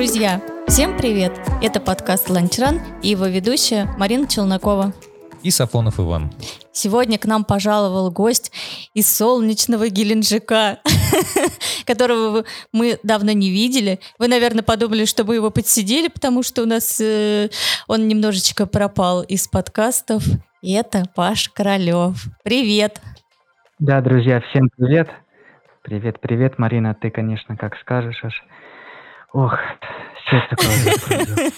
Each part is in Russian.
Друзья, всем привет! Это подкаст «Ланчран» и его ведущая Марина Челнокова. И Сафонов Иван. Сегодня к нам пожаловал гость из солнечного Геленджика, которого мы давно не видели. Вы, наверное, подумали, что мы его подсидели, потому что у нас э, он немножечко пропал из подкастов. И это Паш Королев. Привет! Да, друзья, всем привет. Привет, привет, Марина, ты, конечно, как скажешь аж. Ох, сейчас такое.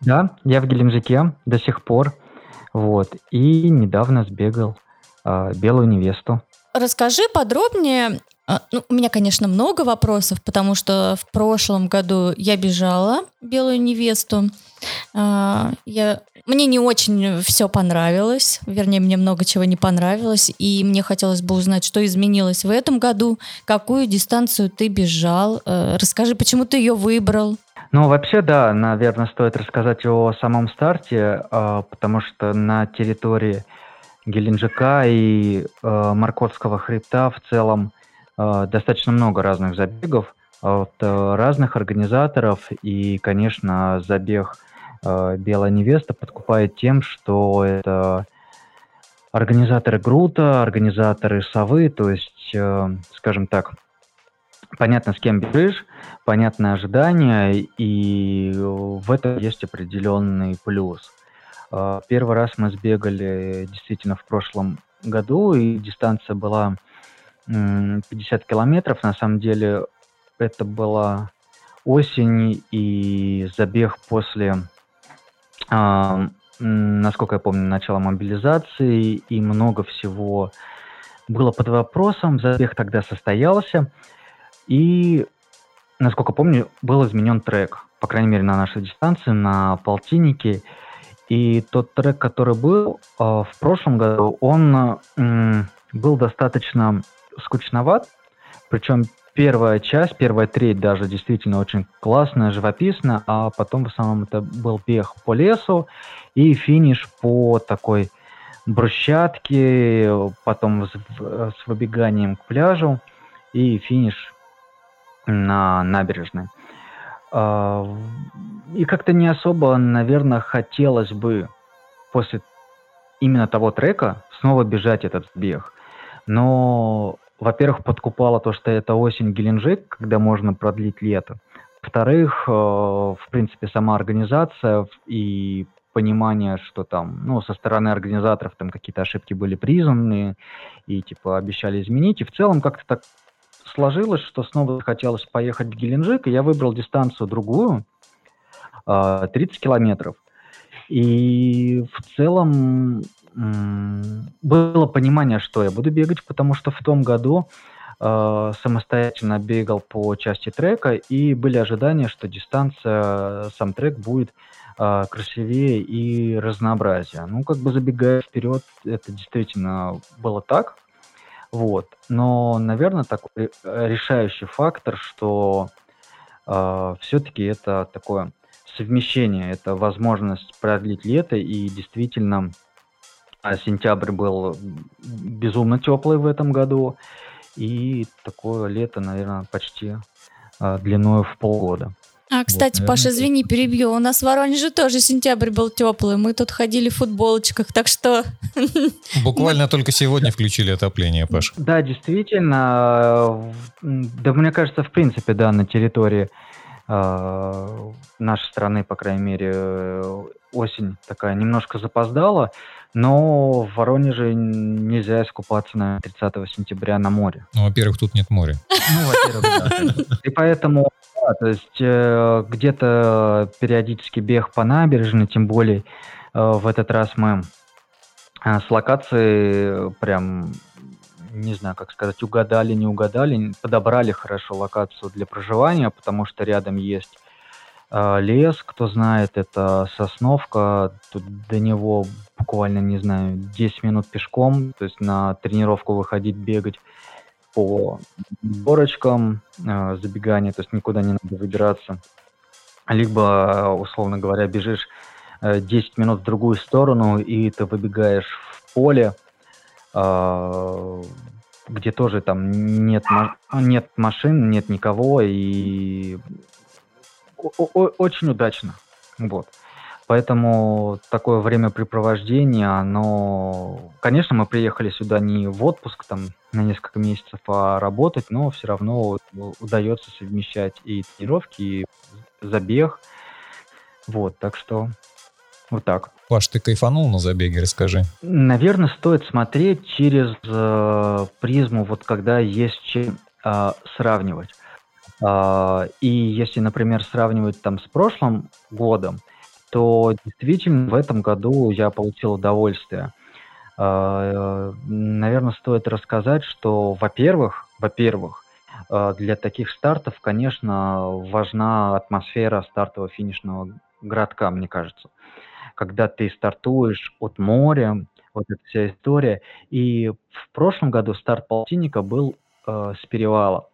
Да, я в Геленджике до сих пор. Вот. И недавно сбегал э, белую невесту. Расскажи подробнее. А, ну, у меня, конечно, много вопросов, потому что в прошлом году я бежала белую невесту. А, я мне не очень все понравилось, вернее, мне много чего не понравилось, и мне хотелось бы узнать, что изменилось в этом году, какую дистанцию ты бежал, э, расскажи, почему ты ее выбрал. Ну, вообще, да, наверное, стоит рассказать о самом старте, а, потому что на территории Геленджика и э, Марковского хребта в целом достаточно много разных забегов от разных организаторов, и, конечно, забег – э, белая невеста подкупает тем, что это организаторы Грута, организаторы Совы, то есть, э, скажем так, понятно, с кем бежишь, понятное ожидание, и в этом есть определенный плюс. Э, первый раз мы сбегали действительно в прошлом году, и дистанция была 50 километров. На самом деле это была осень и забег после а, насколько я помню, начало мобилизации и много всего было под вопросом. Забег тогда состоялся. И, насколько помню, был изменен трек, по крайней мере, на нашей дистанции, на полтиннике. И тот трек, который был э, в прошлом году, он э, был достаточно скучноват. Причем первая часть, первая треть даже действительно очень классная, живописная, а потом в основном это был бег по лесу и финиш по такой брусчатке, потом с, с выбеганием к пляжу и финиш на набережной. А, и как-то не особо, наверное, хотелось бы после именно того трека снова бежать этот бег. Но во-первых, подкупало то, что это осень Геленджик, когда можно продлить лето. Во-вторых, э, в принципе, сама организация и понимание, что там, ну, со стороны организаторов там какие-то ошибки были признаны и, типа, обещали изменить. И в целом как-то так сложилось, что снова хотелось поехать в Геленджик, и я выбрал дистанцию другую, 30 э, километров. И в целом было понимание, что я буду бегать, потому что в том году э, самостоятельно бегал по части трека, и были ожидания, что дистанция, сам трек будет э, красивее и разнообразие. Ну, как бы забегая вперед, это действительно было так. Вот. Но, наверное, такой решающий фактор, что э, все-таки это такое совмещение, это возможность продлить лето и действительно сентябрь был безумно теплый в этом году. И такое лето, наверное, почти а, длиной в полгода. А, кстати, вот, Паша, извини, перебью. У нас в Воронеже тоже сентябрь был теплый. Мы тут ходили в футболочках, так что... Буквально только сегодня включили отопление, Паш. Да, действительно. Да, мне кажется, в принципе, да, на территории э, нашей страны, по крайней мере, осень такая немножко запоздала. Но в Воронеже нельзя искупаться на 30 сентября на море. Ну, во-первых, тут нет моря. Ну, во-первых, да. И поэтому, да, то есть э, где-то периодически бег по набережной, тем более э, в этот раз мы э, с локацией прям не знаю, как сказать, угадали, не угадали, подобрали хорошо локацию для проживания, потому что рядом есть э, лес, кто знает, это Сосновка, тут до него буквально, не знаю, 10 минут пешком, то есть на тренировку выходить, бегать по горочкам, э, забегание, то есть никуда не надо выбираться. Либо, условно говоря, бежишь э, 10 минут в другую сторону, и ты выбегаешь в поле, э, где тоже там нет, нет машин, нет никого, и очень удачно. Вот. Поэтому такое времяпрепровождение, оно... Конечно, мы приехали сюда не в отпуск там на несколько месяцев, а работать, но все равно удается совмещать и тренировки, и забег. Вот, так что вот так. Паш, ты кайфанул на забеге, расскажи. Наверное, стоит смотреть через э, призму, вот когда есть чем э, сравнивать. Э, и если, например, сравнивать там с прошлым годом, то действительно в этом году я получил удовольствие. Э, наверное, стоит рассказать, что, во-первых, во-первых, э, для таких стартов, конечно, важна атмосфера стартово-финишного городка, мне кажется когда ты стартуешь от моря, вот эта вся история. И в прошлом году старт полтинника был э, с перевала.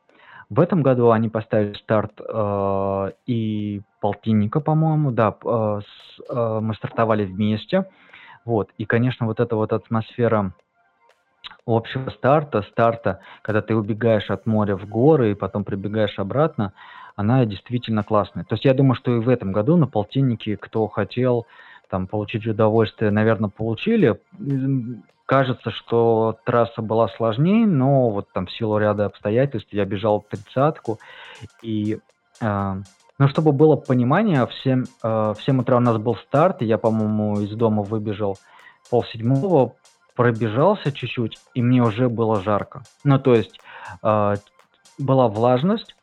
В этом году они поставили старт э, и полтинника, по-моему, да, э, с, э, мы стартовали вместе. Вот, и, конечно, вот эта вот атмосфера общего старта, старта, когда ты убегаешь от моря в горы и потом прибегаешь обратно, она действительно классная. То есть я думаю, что и в этом году на полтиннике, кто хотел, там получить удовольствие, наверное, получили. Кажется, что трасса была сложнее, но вот там в силу ряда обстоятельств я бежал тридцатку. И, э, ну, чтобы было понимание, в 7, э, в 7 утра у нас был старт, и я, по-моему, из дома выбежал полседьмого, пробежался чуть-чуть, и мне уже было жарко. Ну, то есть э, была влажность,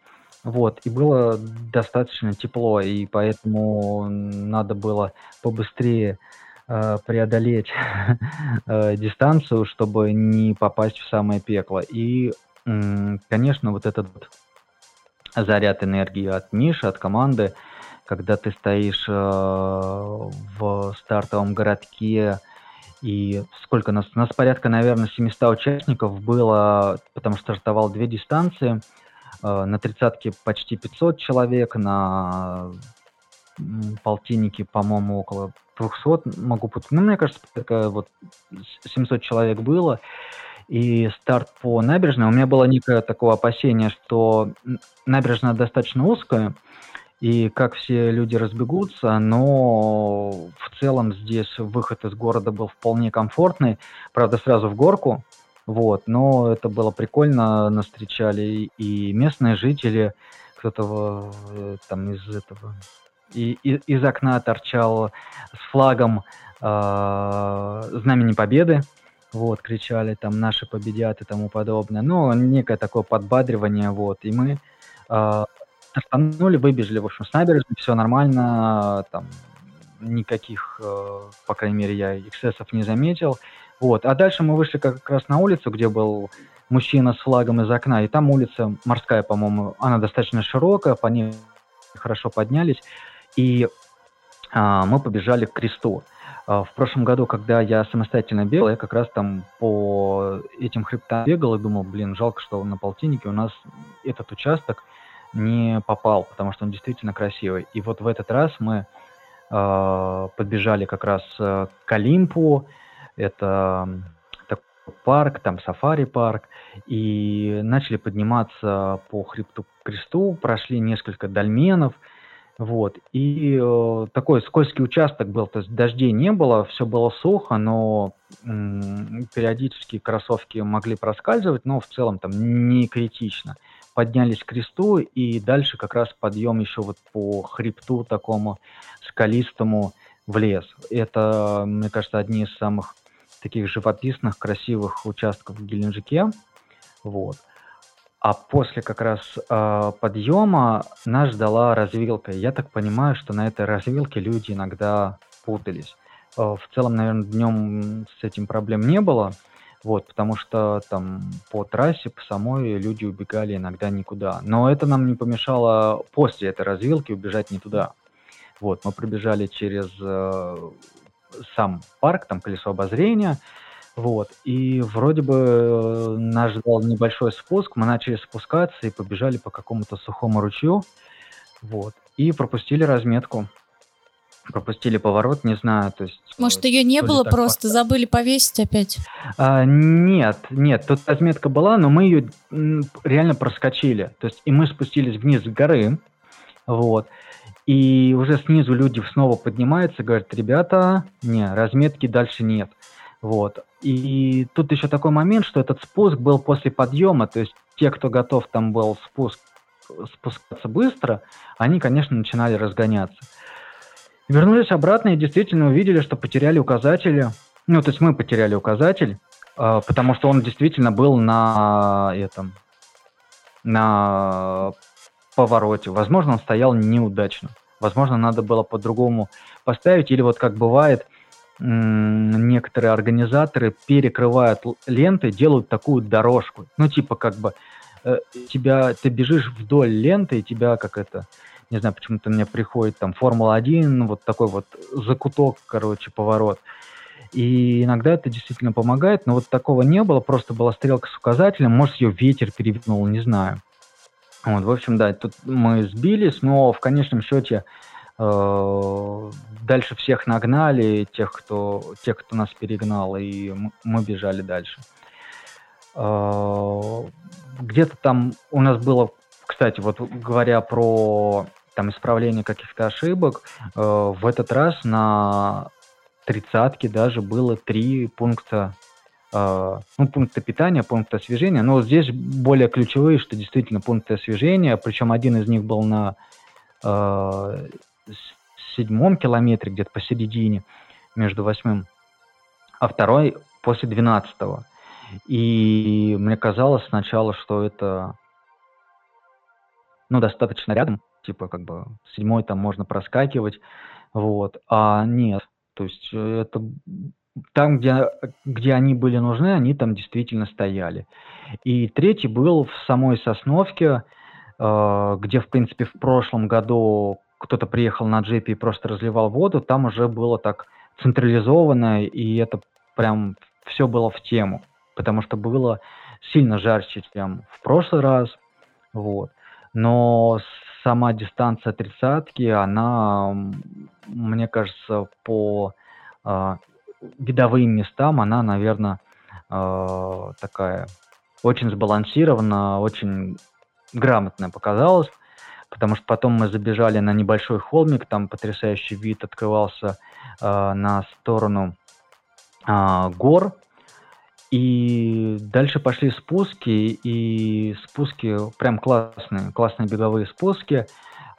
вот, и было достаточно тепло, и поэтому надо было побыстрее э, преодолеть э, дистанцию, чтобы не попасть в самое пекло. И, конечно, вот этот заряд энергии от Миши, от команды, когда ты стоишь э, в стартовом городке, и сколько нас? У нас порядка, наверное, 700 участников было, потому что стартовал две дистанции – Э, на тридцатке почти 500 человек, на полтиннике, по-моему, около 200, могу путать. Ну, мне кажется, это вот 700 человек было. И старт по набережной. У меня было некое такое опасение, что набережная достаточно узкая, и как все люди разбегутся, но в целом здесь выход из города был вполне комфортный. Правда, сразу в горку, вот, но это было прикольно, нас встречали и местные жители, кто-то э, там из этого, и, и, из окна торчал с флагом э, знамени Победы, вот, кричали там «Наши победят» и тому подобное. Ну, некое такое подбадривание, вот, и мы э, стартанули, выбежали, в общем, с набережной, все нормально, там, никаких, э, по крайней мере, я эксцессов не заметил, вот. А дальше мы вышли как раз на улицу, где был мужчина с флагом из окна, и там улица морская, по-моему, она достаточно широкая, по ней хорошо поднялись, и а, мы побежали к кресту. А, в прошлом году, когда я самостоятельно бегал, я как раз там по этим хребтам бегал и думал, блин, жалко, что на полтиннике у нас этот участок не попал, потому что он действительно красивый. И вот в этот раз мы э, подбежали как раз к Олимпу, это парк, там сафари-парк, и начали подниматься по хребту кресту, прошли несколько дольменов, вот, и э, такой скользкий участок был, то есть дождей не было, все было сухо, но м, периодически кроссовки могли проскальзывать, но в целом там не критично. Поднялись к кресту, и дальше как раз подъем еще вот по хребту такому скалистому в лес. Это, мне кажется, одни из самых таких живописных, красивых участков в Геленджике. Вот. А после как раз э, подъема нас ждала развилка. Я так понимаю, что на этой развилке люди иногда путались. Э, в целом, наверное, днем с этим проблем не было. Вот, потому что там по трассе, по самой люди убегали иногда никуда. Но это нам не помешало после этой развилки убежать не туда. Вот, мы пробежали через э, сам парк, там колесо обозрения, вот, и вроде бы э, нас ждал небольшой спуск, мы начали спускаться и побежали по какому-то сухому ручью, вот, и пропустили разметку. Пропустили поворот, не знаю, то есть... Может, ее не было, просто просто забыли повесить опять? А, нет, нет, тут разметка была, но мы ее реально проскочили. То есть и мы спустились вниз с горы, вот, И уже снизу люди снова поднимаются, говорят, ребята, не, разметки дальше нет. Вот. И тут еще такой момент, что этот спуск был после подъема, то есть те, кто готов там был спуск, спускаться быстро, они, конечно, начинали разгоняться. Вернулись обратно и действительно увидели, что потеряли указатели. Ну, то есть мы потеряли указатель, а, потому что он действительно был на этом, на повороте. Возможно, он стоял неудачно. Возможно, надо было по-другому поставить, или вот как бывает, некоторые организаторы перекрывают ленты, делают такую дорожку. Ну, типа, как бы э, тебя, ты бежишь вдоль ленты, и тебя как это, не знаю, почему-то мне приходит там Формула-1, вот такой вот закуток, короче, поворот. И иногда это действительно помогает, но вот такого не было, просто была стрелка с указателем, может, ее ветер перевернул, не знаю. Вот, в общем, да, тут мы сбились, но в конечном счете дальше всех нагнали, тех, кто, тех, кто нас перегнал, и мы бежали дальше. Э, где-то там у нас было, кстати, вот говоря про там исправление каких-то ошибок, э, в этот раз на тридцатке даже было три пункта ну, пункты питания, пункты освежения. Но здесь более ключевые, что действительно пункты освежения, причем один из них был на седьмом километре, где-то посередине, между восьмым, а второй после двенадцатого. И мне казалось сначала, что это ну, достаточно рядом, типа как бы седьмой там можно проскакивать, вот, а нет, то есть это там, где, где они были нужны, они там действительно стояли. И третий был в самой Сосновке, э, где, в принципе, в прошлом году кто-то приехал на джипе и просто разливал воду, там уже было так централизованно, и это прям все было в тему, потому что было сильно жарче, чем в прошлый раз, вот. Но сама дистанция тридцатки, она, мне кажется, по э, видовым местам, она, наверное, э, такая очень сбалансированная, очень грамотная показалась потому что потом мы забежали на небольшой холмик, там потрясающий вид открывался э, на сторону э, гор, и дальше пошли спуски, и спуски прям классные, классные беговые спуски.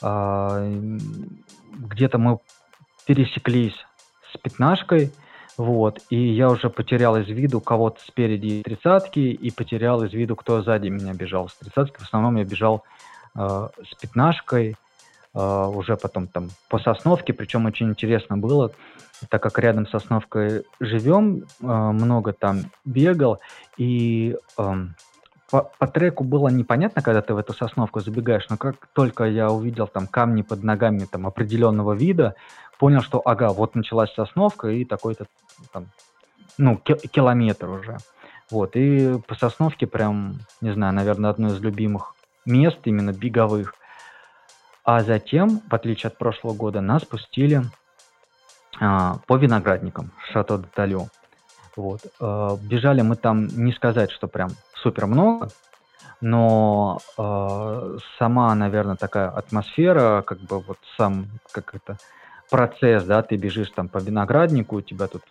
Э, где-то мы пересеклись с пятнашкой, вот, и я уже потерял из виду кого-то спереди тридцатки, и потерял из виду, кто сзади меня бежал с тридцатки. В основном я бежал Э, с пятнашкой, э, уже потом там по Сосновке, причем очень интересно было, так как рядом с Сосновкой живем, э, много там бегал, и эм, по, по треку было непонятно, когда ты в эту Сосновку забегаешь, но как только я увидел там камни под ногами там определенного вида, понял, что ага, вот началась Сосновка и такой-то там, ну, километр уже. Вот, и по Сосновке прям, не знаю, наверное, одно из любимых мест, именно беговых. А затем, в отличие от прошлого года, нас пустили а, по виноградникам Шато Деталю. Вот. А, бежали мы там, не сказать, что прям супер много, но э, сама, наверное, такая атмосфера, как бы вот сам, как это, процесс, да, ты бежишь там по винограднику, у тебя тут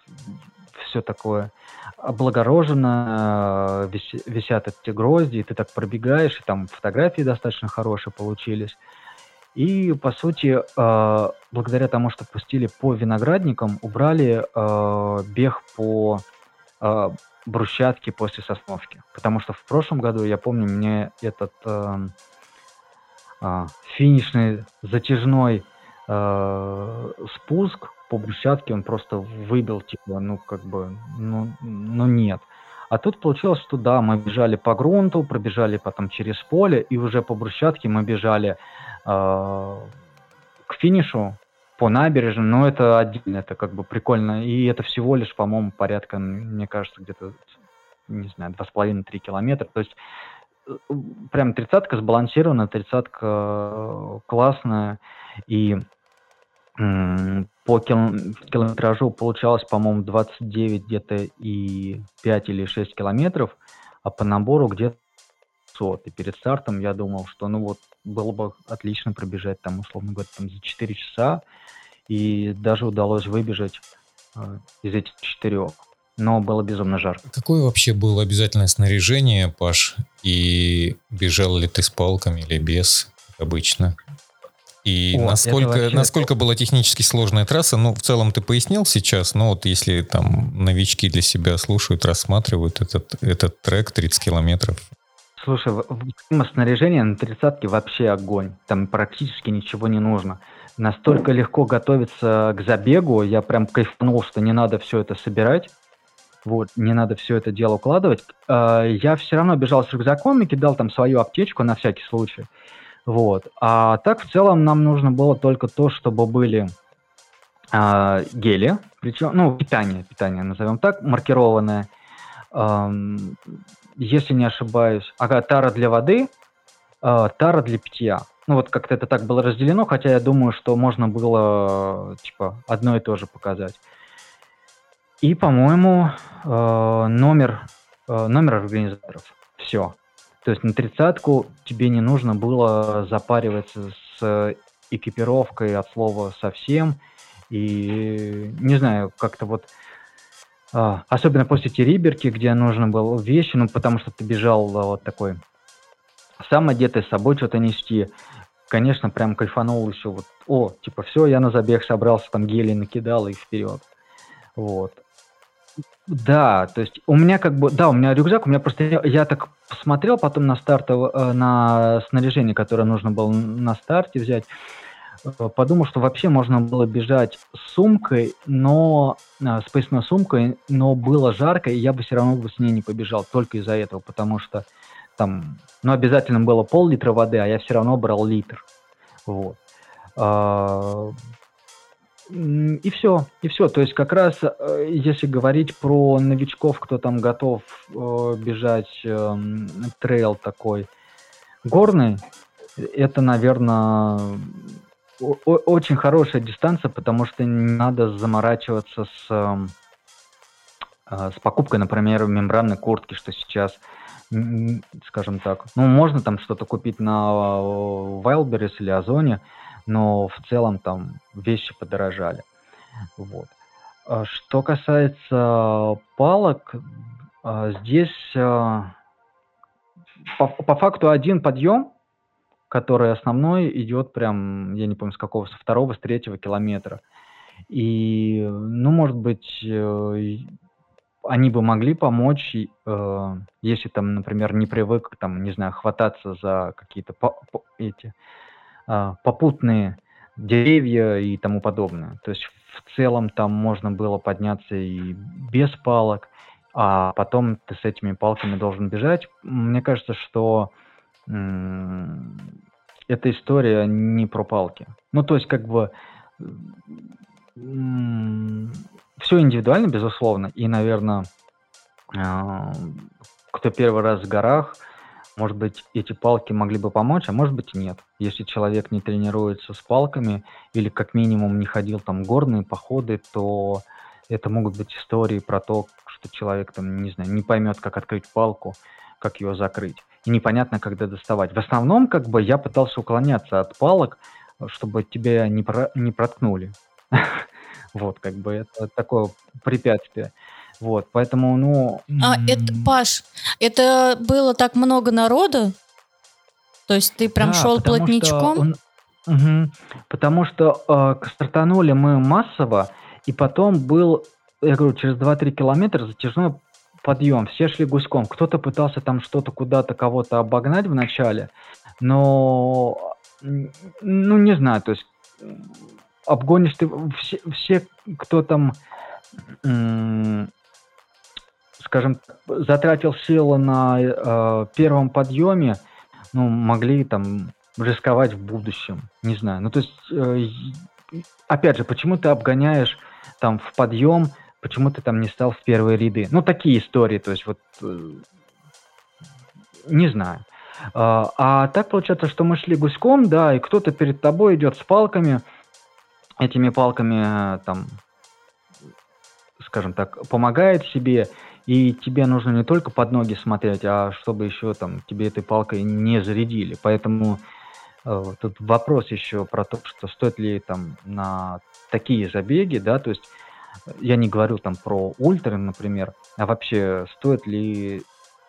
все такое облагорожено, э, висят эти грозди, и ты так пробегаешь, и там фотографии достаточно хорошие получились. И, по сути, э, благодаря тому, что пустили по виноградникам, убрали э, бег по брусчатке после сосновки. Потому что в прошлом году, я помню, мне этот финишный затяжной спуск по брусчатке он просто выбил, типа, ну, как бы, ну, ну нет. А тут получилось, что да, мы бежали по грунту, пробежали потом через поле, и уже по брусчатке мы бежали э, к финишу по набережной, но это отдельно, это как бы прикольно. И это всего лишь, по-моему, порядка, мне кажется, где-то, не знаю, 2,5-3 километра. То есть э, прям тридцатка сбалансирована, тридцатка э, классная. И по километражу получалось, по-моему, 29 где-то и 5 или 6 километров, а по набору где-то 100. И перед стартом я думал, что ну вот было бы отлично пробежать там, условно говоря, там за 4 часа, и даже удалось выбежать э, из этих четырех. Но было безумно жарко. Какое вообще было обязательное снаряжение, Паш? И бежал ли ты с палками или без обычно? И О, насколько, вообще... насколько была технически сложная трасса, ну, в целом ты пояснил сейчас, но вот если там новички для себя слушают, рассматривают этот, этот трек 30 километров. Слушай, снаряжение на тридцатке вообще огонь. Там практически ничего не нужно. Настолько легко готовиться к забегу, я прям кайфанул, что не надо все это собирать. Вот, не надо все это дело укладывать. А, я все равно бежал с рюкзаком и кидал там свою аптечку на всякий случай. Вот. А так в целом нам нужно было только то, чтобы были э, гели, причем, ну, питание, питание назовем так, маркированное. Э, если не ошибаюсь, ага, тара для воды, э, тара для питья. Ну, вот как-то это так было разделено, хотя я думаю, что можно было, типа, одно и то же показать. И, по-моему, э, номер, э, номер организаторов. Все. То есть на тридцатку тебе не нужно было запариваться с экипировкой от слова совсем. И не знаю, как-то вот а, особенно после Териберки, где нужно было вещи, ну потому что ты бежал вот такой сам одетый, с собой что-то нести. Конечно, прям кайфанул еще вот, о, типа, все, я на забег собрался, там гели накидал и вперед. Вот. Да, то есть у меня как бы, да, у меня рюкзак, у меня просто, я, я так посмотрел потом на старт, э, на снаряжение, которое нужно было на старте взять, э, подумал, что вообще можно было бежать с сумкой, но, э, с поясной сумкой, но было жарко, и я бы все равно бы с ней не побежал, только из-за этого, потому что там, ну, обязательно было пол-литра воды, а я все равно брал литр, вот. И все, и все. То есть как раз, э, если говорить про новичков, кто там готов э, бежать э, трейл такой горный, это, наверное, очень хорошая дистанция, потому что не надо заморачиваться с, э, с покупкой, например, мембранной куртки, что сейчас, скажем так, ну, можно там что-то купить на Wildberries или Озоне, но в целом там вещи подорожали. Вот. А что касается палок, а, здесь а, по, по факту один подъем, который основной, идет прям, я не помню, с какого, со второго, с третьего километра. И, ну, может быть, э, они бы могли помочь, э, если там, например, не привык, там, не знаю, хвататься за какие-то эти попутные деревья и тому подобное. То есть в целом там можно было подняться и без палок, а потом ты с этими палками должен бежать. Мне кажется, что эта история не про палки. Ну, то есть, как бы все индивидуально, безусловно, и, наверное, а, кто первый раз в горах, может быть, эти палки могли бы помочь, а может быть и нет. Если человек не тренируется с палками или как минимум не ходил там горные походы, то это могут быть истории про то, что человек там, не знаю, не поймет, как открыть палку, как ее закрыть. И непонятно, когда доставать. В основном, как бы, я пытался уклоняться от палок, чтобы тебя не, про... не проткнули. Вот, как бы, это такое препятствие. Вот, поэтому, ну... А, это, Паш, это было так много народу? То есть ты прям да, шел плотничком? Он, угу, потому что э, стартанули мы массово, и потом был, я говорю, через 2-3 километра затяжной подъем. Все шли гуськом. Кто-то пытался там что-то куда-то кого-то обогнать вначале, но, ну, не знаю, то есть обгонишь ты все, все кто там скажем, затратил силы на э, первом подъеме, ну, могли там рисковать в будущем, не знаю. Ну, то есть, э, опять же, почему ты обгоняешь там в подъем, почему ты там не стал в первые ряды? Ну, такие истории, то есть, вот, э, не знаю. А, а так получается, что мы шли гуськом, да, и кто-то перед тобой идет с палками, этими палками там скажем так, помогает себе, и тебе нужно не только под ноги смотреть, а чтобы еще там тебе этой палкой не зарядили. Поэтому э, тут вопрос еще про то, что стоит ли там на такие забеги, да, то есть я не говорю там про ультра, например, а вообще стоит ли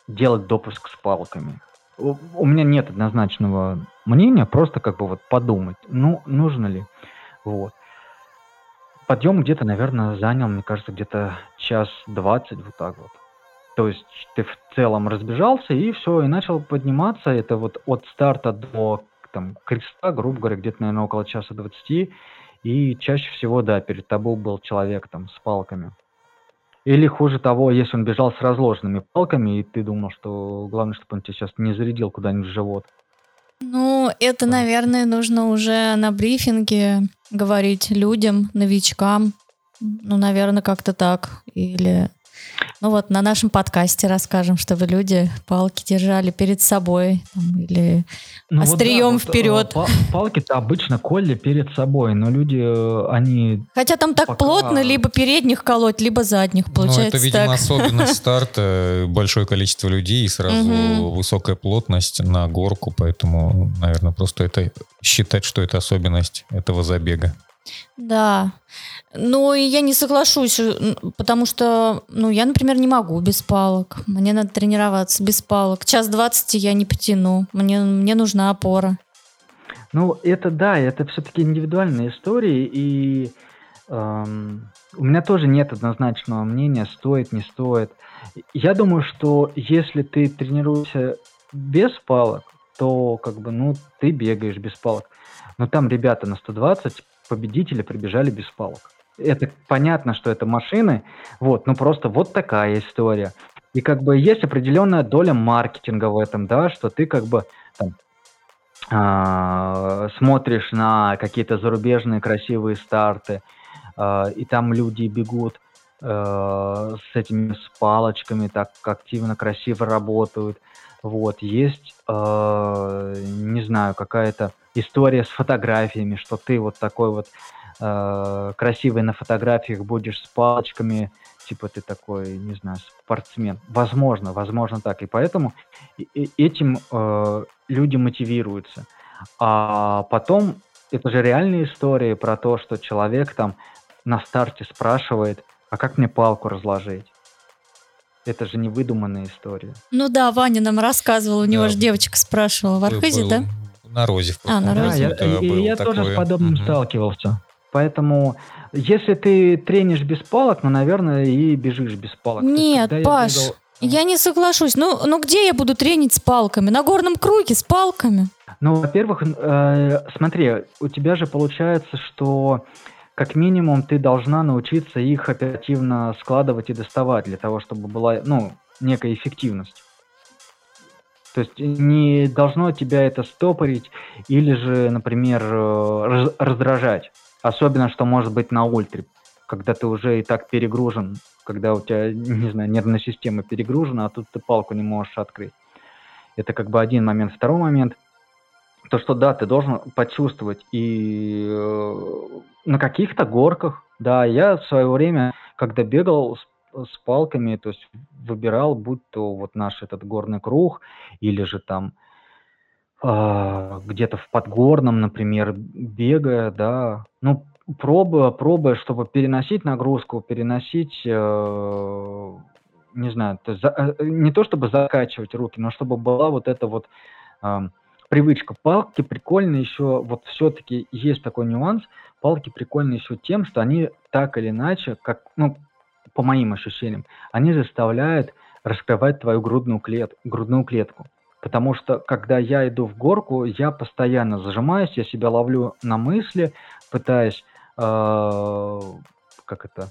делать допуск с палками. У, у меня нет однозначного мнения, просто как бы вот подумать, ну, нужно ли. Вот. Подъем где-то, наверное, занял, мне кажется, где-то час двадцать, вот так вот. То есть ты в целом разбежался и все, и начал подниматься. Это вот от старта до там, креста, грубо говоря, где-то, наверное, около часа двадцати. И чаще всего, да, перед тобой был человек там с палками. Или хуже того, если он бежал с разложенными палками, и ты думал, что главное, чтобы он тебя сейчас не зарядил куда-нибудь в живот. Ну, это, наверное, нужно уже на брифинге говорить людям, новичкам. Ну, наверное, как-то так. Или ну вот на нашем подкасте расскажем, чтобы люди палки держали перед собой там, или ну острием вот, да, вперед. Вот, э, палки-то обычно колли перед собой, но люди, э, они... Хотя там так пока... плотно, либо передних колоть, либо задних, получается Ну это, видимо, так. особенность старта, большое количество людей и сразу высокая плотность на горку, поэтому, наверное, просто это считать, что это особенность этого забега. Да. Ну, и я не соглашусь, потому что, ну, я, например, не могу без палок. Мне надо тренироваться без палок. Час двадцать я не потяну. Мне, мне нужна опора. Ну, это да, это все-таки индивидуальные истории, и эм, у меня тоже нет однозначного мнения, стоит, не стоит. Я думаю, что если ты тренируешься без палок, то как бы, ну, ты бегаешь без палок. Но там ребята на 120 победители прибежали без палок. Это понятно, что это машины, вот, ну просто вот такая история. И как бы есть определенная доля маркетинга в этом, да, что ты как бы там, э, смотришь на какие-то зарубежные красивые старты, э, и там люди бегут э, с этими с палочками, так активно, красиво работают. Вот, есть, э, не знаю, какая-то история с фотографиями, что ты вот такой вот э, красивый на фотографиях будешь с палочками, типа ты такой, не знаю, спортсмен. Возможно, возможно так. И поэтому этим э, люди мотивируются. А потом, это же реальные истории про то, что человек там на старте спрашивает, а как мне палку разложить? Это же не выдуманная история. Ну да, Ваня нам рассказывал, у него да. же девочка спрашивала в Архизе, да? На Розе. В а, на Розе. Да, я, и я такое. тоже с подобным угу. сталкивался. Поэтому, если ты тренишь без палок, ну, наверное, и бежишь без палок. Нет, есть, Паш, я, бегал... я не соглашусь. Ну, ну, где я буду тренить с палками? На горном круге с палками? Ну, во-первых, э, смотри, у тебя же получается, что как минимум ты должна научиться их оперативно складывать и доставать для того, чтобы была, ну, некая эффективность. То есть не должно тебя это стопорить или же, например, э, раздражать. Особенно, что может быть на ультре, когда ты уже и так перегружен, когда у тебя, не знаю, нервная система перегружена, а тут ты палку не можешь открыть. Это как бы один момент. Второй момент, то, что да, ты должен почувствовать и э, на каких-то горках, да, я в свое время, когда бегал с палками, то есть выбирал, будь то вот наш этот горный круг, или же там э, где-то в Подгорном, например, бегая, да, ну, пробуя, пробуя, чтобы переносить нагрузку, переносить, э, не знаю, то есть за, э, не то чтобы закачивать руки, но чтобы была вот эта вот э, привычка. Палки прикольно еще, вот все-таки есть такой нюанс, палки прикольны еще тем, что они так или иначе, как, ну, по моим ощущениям, они заставляют раскрывать твою грудную, клет, грудную клетку. Потому что, когда я иду в горку, я постоянно зажимаюсь, я себя ловлю на мысли, пытаясь, э, как это,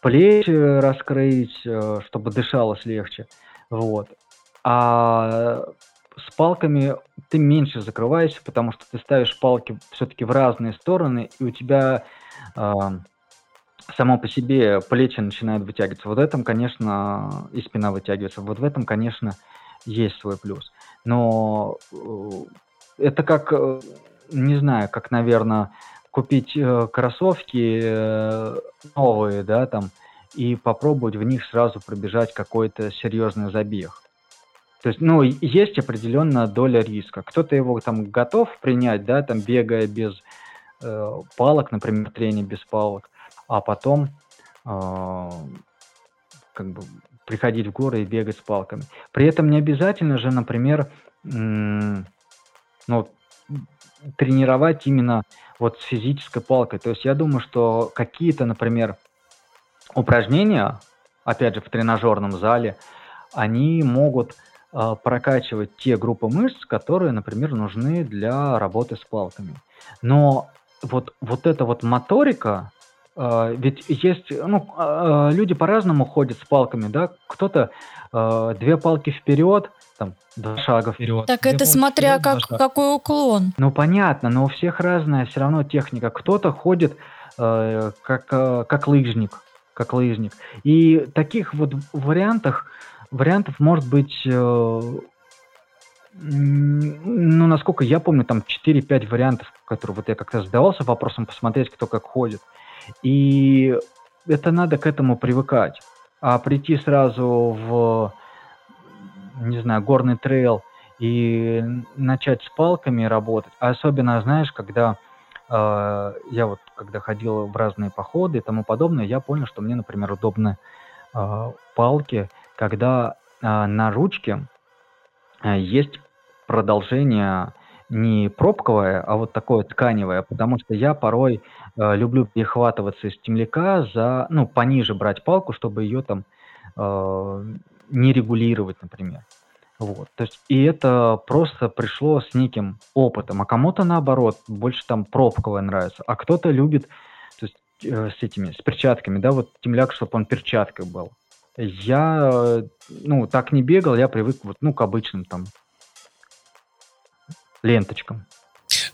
плечи раскрыть, э, чтобы дышалось легче. Вот. А с палками ты меньше закрываешься, потому что ты ставишь палки все-таки в разные стороны, и у тебя э, само по себе плечи начинают вытягиваться. Вот в этом, конечно, и спина вытягивается. Вот в этом, конечно, есть свой плюс. Но э, это как, э, не знаю, как, наверное, купить э, кроссовки новые, да, там, и попробовать в них сразу пробежать какой-то серьезный забег. То есть, ну, есть определенная доля риска. Кто-то его там готов принять, да, там бегая без э, палок, например, трение без палок, а потом э, как бы приходить в горы и бегать с палками. При этом не обязательно же, например, ну, тренировать именно вот с физической палкой. То есть я думаю, что какие-то, например, упражнения, опять же, в тренажерном зале, они могут э, прокачивать те группы мышц, которые, например, нужны для работы с палками. Но вот, вот эта вот моторика, э, ведь есть, ну, э, люди по-разному ходят с палками, да, кто-то две палки вперед, там, два шага вперед. Так это смотря вперед, как, какой уклон. Ну, понятно, но у всех разная все равно техника. Кто-то ходит э, как, э, как лыжник, как лыжник. И таких вот вариантах, вариантов может быть, э, ну, насколько я помню, там 4-5 вариантов, которые вот я как-то задавался вопросом, посмотреть, кто как ходит. И это надо к этому привыкать. А прийти сразу в не знаю, горный трейл и начать с палками работать, особенно, знаешь, когда э, я вот, когда ходил в разные походы и тому подобное, я понял, что мне, например, удобны э, палки, когда э, на ручке есть продолжение не пробковое, а вот такое тканевое, потому что я порой э, люблю перехватываться из темляка за, ну, пониже брать палку, чтобы ее там э, не регулировать, например. Вот. То есть, и это просто пришло с неким опытом. А кому-то наоборот, больше там пробковое нравится. А кто-то любит то есть, э, с этими, с перчатками, да, вот темляк, чтобы он перчаткой был. Я, э, ну, так не бегал, я привык вот, ну, к обычным там ленточкам.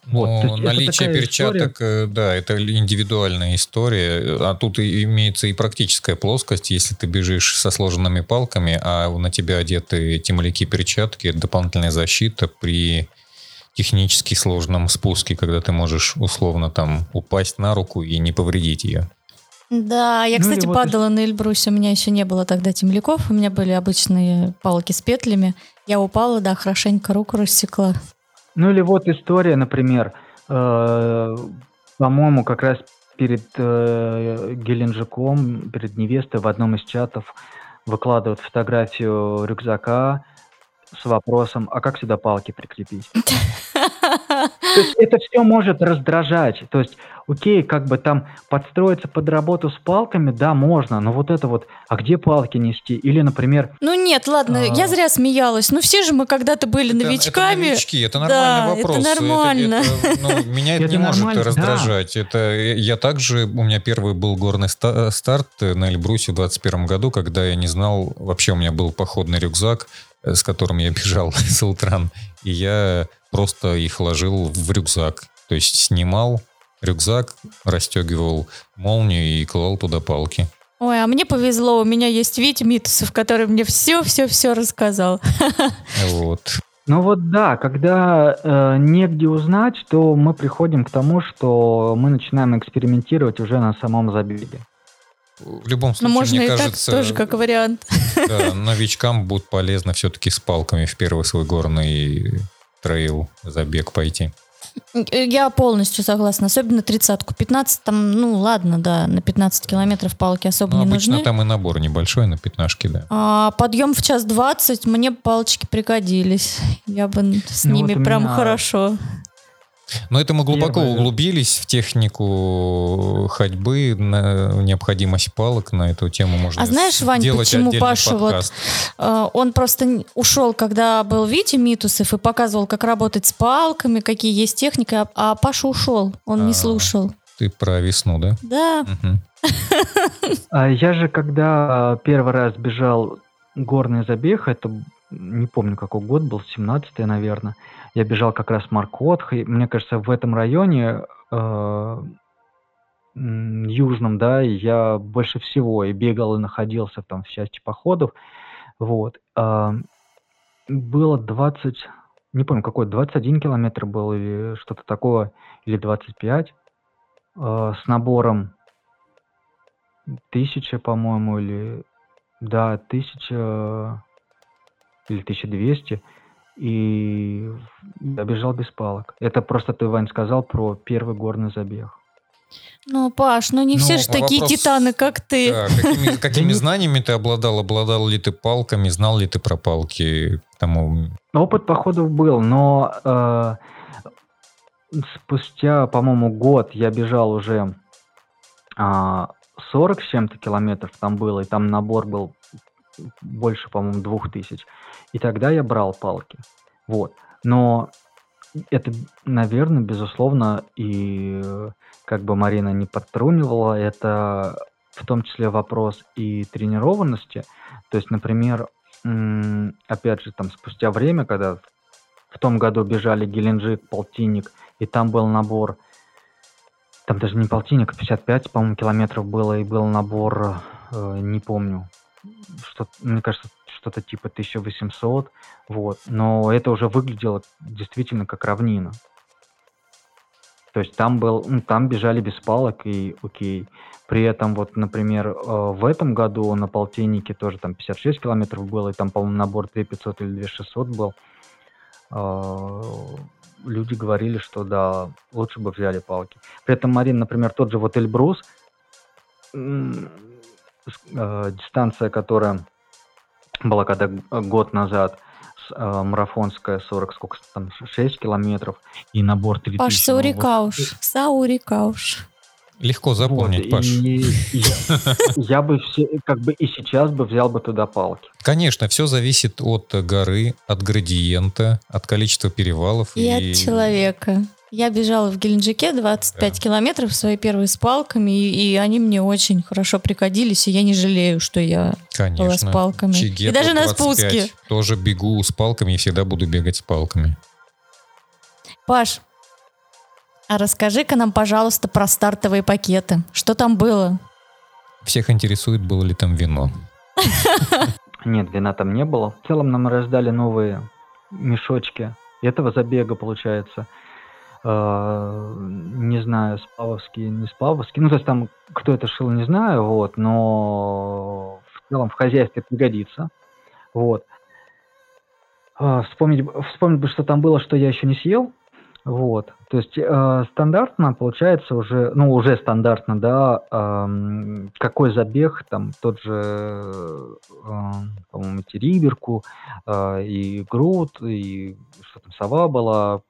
Вот, Но наличие перчаток, история. Э, да, это индивидуальная история. А тут имеется и практическая плоскость. Если ты бежишь со сложенными палками, а на тебя одеты темляки перчатки, это дополнительная защита при технически сложном спуске, когда ты можешь условно там упасть на руку и не повредить ее. Да, я, ну, кстати, вот падала на Эльбрусе, у меня еще не было тогда темляков, у меня были обычные палки с петлями. Я упала, да, хорошенько руку рассекла. Ну или вот история, например, э, по-моему, как раз перед э, Геленджиком, перед невестой в одном из чатов выкладывают фотографию рюкзака с вопросом, а как сюда палки прикрепить? То есть это все может раздражать. То есть, окей, как бы там подстроиться под работу с палками, да, можно, но вот это вот, а где палки нести? Или, например... Ну нет, ладно, а... я зря смеялась. Ну все же мы когда-то были это, новичками. Это новички, это нормальный да, вопрос. это нормально. Это, это, ну, меня это, не может раздражать. Это я также, у меня первый был горный старт на Эльбрусе в 21 году, когда я не знал, вообще у меня был походный рюкзак, э, с которым я бежал с Ултран, и я просто их ложил в рюкзак. То есть снимал рюкзак, расстегивал молнию и клал туда палки. Ой, а мне повезло, у меня есть Витя Митусов, который мне все-все-все рассказал. Вот. Ну вот да, когда э, негде узнать, то мы приходим к тому, что мы начинаем экспериментировать уже на самом забеге. В любом ну, случае, Но можно мне и кажется, так тоже как вариант. Да, новичкам будет полезно все-таки с палками в первый свой горный трейл, забег пойти. Я полностью согласна, особенно тридцатку. 15 там, ну ладно, да, на 15 километров палки особо ну, не обычно нужны. там и набор небольшой на пятнашки, да. А, подъем в час 20, мне палочки пригодились. Я бы с ну, ними вот прям меня... хорошо. Но это мы глубоко Первое. углубились в технику ходьбы, на необходимость палок на эту тему можно А знаешь, Вань, почему Паша вот... Э, он просто ушел, когда был Витя Митусов и показывал, как работать с палками, какие есть техника, а Паша ушел, он а, не слушал. Ты про весну, да? Да. А я же, когда первый раз бежал горный забег, это не помню, какой год был, 17-й, наверное. Я бежал как раз Маркот, и мне кажется, в этом районе э, южном, да, я больше всего и бегал, и находился там в части походов. Вот. Э, было 20, не помню, какой, 21 километр был или что-то такое, или 25, э, с набором тысяча, по-моему, или, да, тысяча или 1200, и я бежал без палок. Это просто ты, Вань, сказал про первый горный забег. Ну, Паш, ну не ну, все же такие вопрос, титаны, как ты. Да, какими, какими знаниями ты обладал? Обладал ли ты палками? Знал ли ты про палки? Тому... Опыт походов был, но э, спустя, по-моему, год я бежал уже э, 40 с чем-то километров там было, и там набор был больше, по-моему, двух тысяч. И тогда я брал палки. Вот. Но это, наверное, безусловно, и как бы Марина не подтрунивала, это в том числе вопрос и тренированности. То есть, например, опять же, там спустя время, когда в том году бежали Геленджик, Полтинник, и там был набор, там даже не полтинник, а 55, по-моему, километров было, и был набор, э, не помню, что, мне кажется, что-то типа 1800, вот. Но это уже выглядело действительно как равнина. То есть там был, ну, там бежали без палок и окей. При этом вот, например, э, в этом году на полтиннике тоже там 56 километров было, и там, по-моему, набор 2500 или 2600 был. Э, люди говорили, что да, лучше бы взяли палки. При этом, Марин, например, тот же вот Эльбрус, э, дистанция, которая была когда год назад, э, марафонская 40, сколько там, 6 километров, и набор 3000. Паш, Саурикауш, вот. Саурикауш. Легко запомнить, вот, Паш. И, и, я бы все, как бы и сейчас бы взял бы туда палки. Конечно, все зависит от горы, от градиента, от количества перевалов. И, и... от человека. Я бежала в Геленджике 25 да. километров свои первые с палками, и, и они мне очень хорошо пригодились, и я не жалею, что я Конечно. была с палками. Чигету и даже на спуске. Тоже бегу с палками и всегда буду бегать с палками. Паш, а расскажи-ка нам, пожалуйста, про стартовые пакеты. Что там было? Всех интересует, было ли там вино. Нет, вина там не было. В целом нам раздали новые мешочки этого забега, получается – не знаю, Спавовский, не Спавовский. Ну, то есть там кто это шил, не знаю, вот, но в целом в хозяйстве пригодится. Вот. Э, вспомнить, вспомнить бы, что там было, что я еще не съел. Вот, то есть э, стандартно получается уже, ну уже стандартно, да, э, какой забег, там тот же, э, по-моему, Териберку, э, и Грут, и что там, Сова была,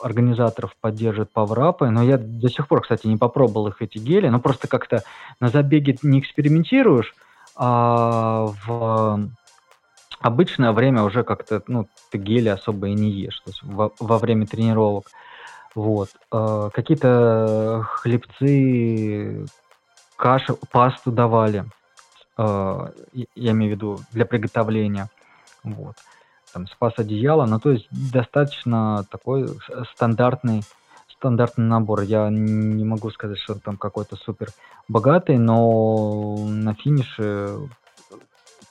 организаторов поддерживает паврапы, но я до сих пор, кстати, не попробовал их эти гели, но просто как-то на забеге не экспериментируешь, а в обычное время уже как-то, ну, ты гели особо и не ешь, то есть во, во время тренировок. Вот. А, какие-то хлебцы, кашу, пасту давали, а, я имею в виду, для приготовления. Вот там спас одеяло, ну то есть достаточно такой стандартный стандартный набор. Я не могу сказать, что он там какой-то супер богатый, но на финише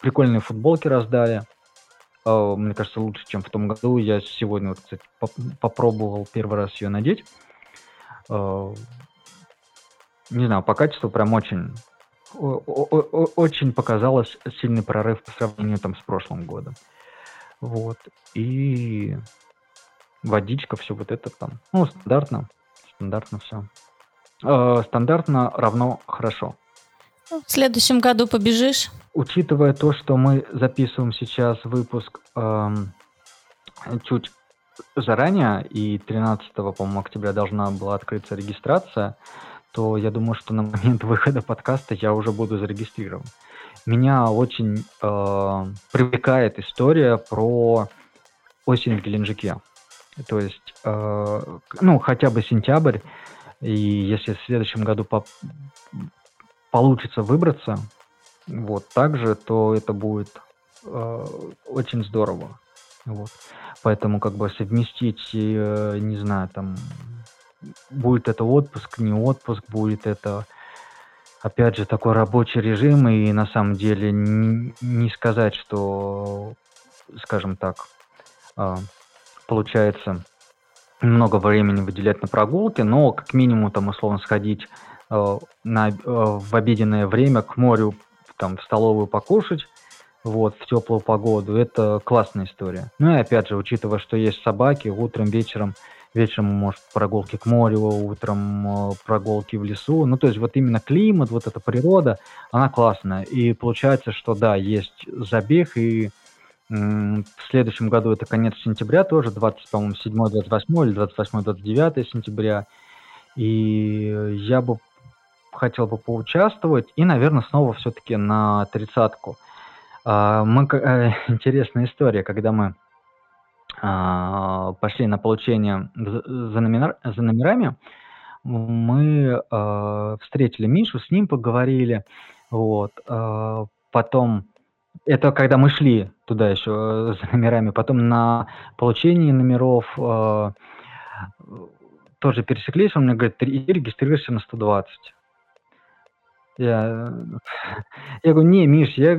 прикольные футболки раздали. А, мне кажется, лучше, чем в том году. Я сегодня, вот, кстати, попробовал первый раз ее надеть. А, не знаю, по качеству прям очень очень показалось сильный прорыв по сравнению там с прошлым годом. Вот. И водичка, все вот это там. Ну, стандартно. Стандартно все. Э, стандартно равно хорошо. В следующем году побежишь? Учитывая то, что мы записываем сейчас выпуск э, чуть заранее, и 13, по-моему, октября должна была открыться регистрация, то я думаю, что на момент выхода подкаста я уже буду зарегистрирован меня очень э, привлекает история про осень в Геленджике. То есть, э, ну, хотя бы сентябрь, и если в следующем году по получится выбраться, вот, также, то это будет э, очень здорово. Вот. Поэтому как бы совместить, э, не знаю, там, будет это отпуск, не отпуск, будет это опять же, такой рабочий режим, и на самом деле не, сказать, что, скажем так, а, получается много времени выделять на прогулки, но как минимум там условно сходить а, на, а, в обеденное время к морю, там в столовую покушать, вот, в теплую погоду, это классная история. Ну и опять же, учитывая, что есть собаки, утром, вечером, вечером, может, прогулки к морю, утром э, прогулки в лесу. Ну, то есть вот именно климат, вот эта природа, она классная. И получается, что да, есть забег, и в следующем году это конец сентября тоже, 20, по-моему, 7, 28 или 28, 29 сентября. И я бы хотел бы поучаствовать, и, наверное, снова все-таки на тридцатку. А, мы, э, интересная история, когда мы пошли на получение за, номер, за номерами, мы а, встретили Мишу, с ним поговорили, вот, потом, это когда мы шли туда еще за номерами, потом на получение номеров тоже пересеклись, он мне говорит, ты регистрируешься на 120. Я, я говорю, не, Миш, я,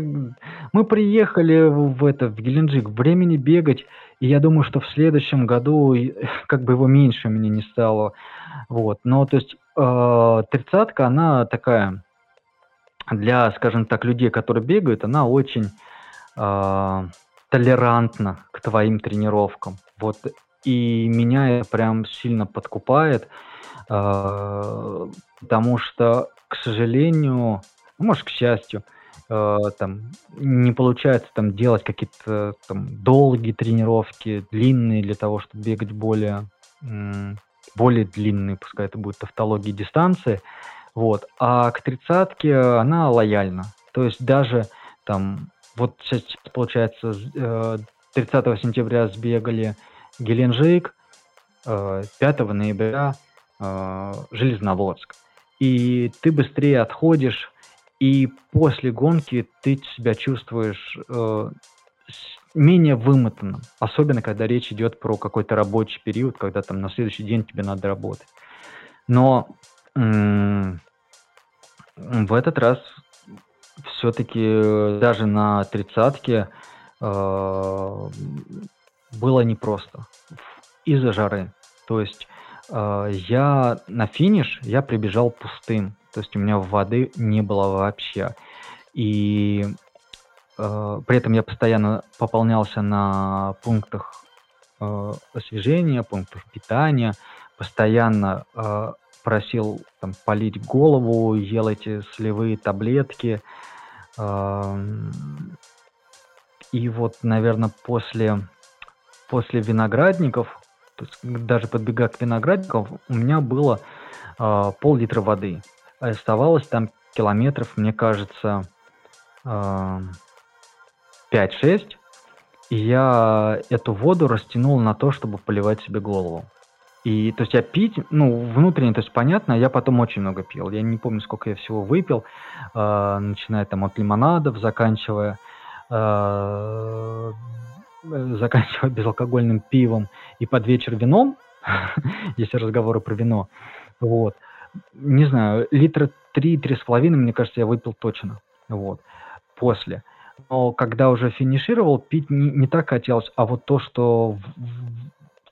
мы приехали в это, в Геленджик, времени бегать, и я думаю, что в следующем году как бы его меньше мне не стало. Вот, но то есть э, тридцатка, она такая для, скажем так, людей, которые бегают, она очень э, толерантна к твоим тренировкам. Вот, и меня это прям сильно подкупает, э, потому что к сожалению, ну, может, к счастью, э, там не получается там делать какие-то там долгие тренировки, длинные для того, чтобы бегать более более длинные, пускай это будет тавтологии дистанции, вот. А к тридцатке она лояльна. То есть даже там, вот сейчас получается, 30 э, сентября сбегали Геленджик, 5 э, ноября э, Железноводск и ты быстрее отходишь, и после гонки ты себя чувствуешь э, менее вымотанным, особенно когда речь идет про какой-то рабочий период, когда там на следующий день тебе надо работать. Но м- в этот раз все-таки даже на тридцатке э, было непросто из-за жары. То есть я на финиш я прибежал пустым, то есть у меня воды не было вообще. И э, при этом я постоянно пополнялся на пунктах э, освежения, пунктах питания, постоянно э, просил там полить голову, ел эти солевые таблетки. Э, и вот, наверное, после, после виноградников даже подбегая к виноградникам, у меня было э, пол-литра воды. А оставалось там километров, мне кажется, э, 5-6. И я эту воду растянул на то, чтобы поливать себе голову. И, то есть, я пить, ну, внутренне, то есть, понятно, я потом очень много пил. Я не помню, сколько я всего выпил, э, начиная там от лимонадов, заканчивая Э, заканчивая безалкогольным пивом и под вечер вином, если разговоры про вино, вот, не знаю, литра три-три с половиной, мне кажется, я выпил точно, вот, после. Но когда уже финишировал, пить не, не так хотелось, а вот то, что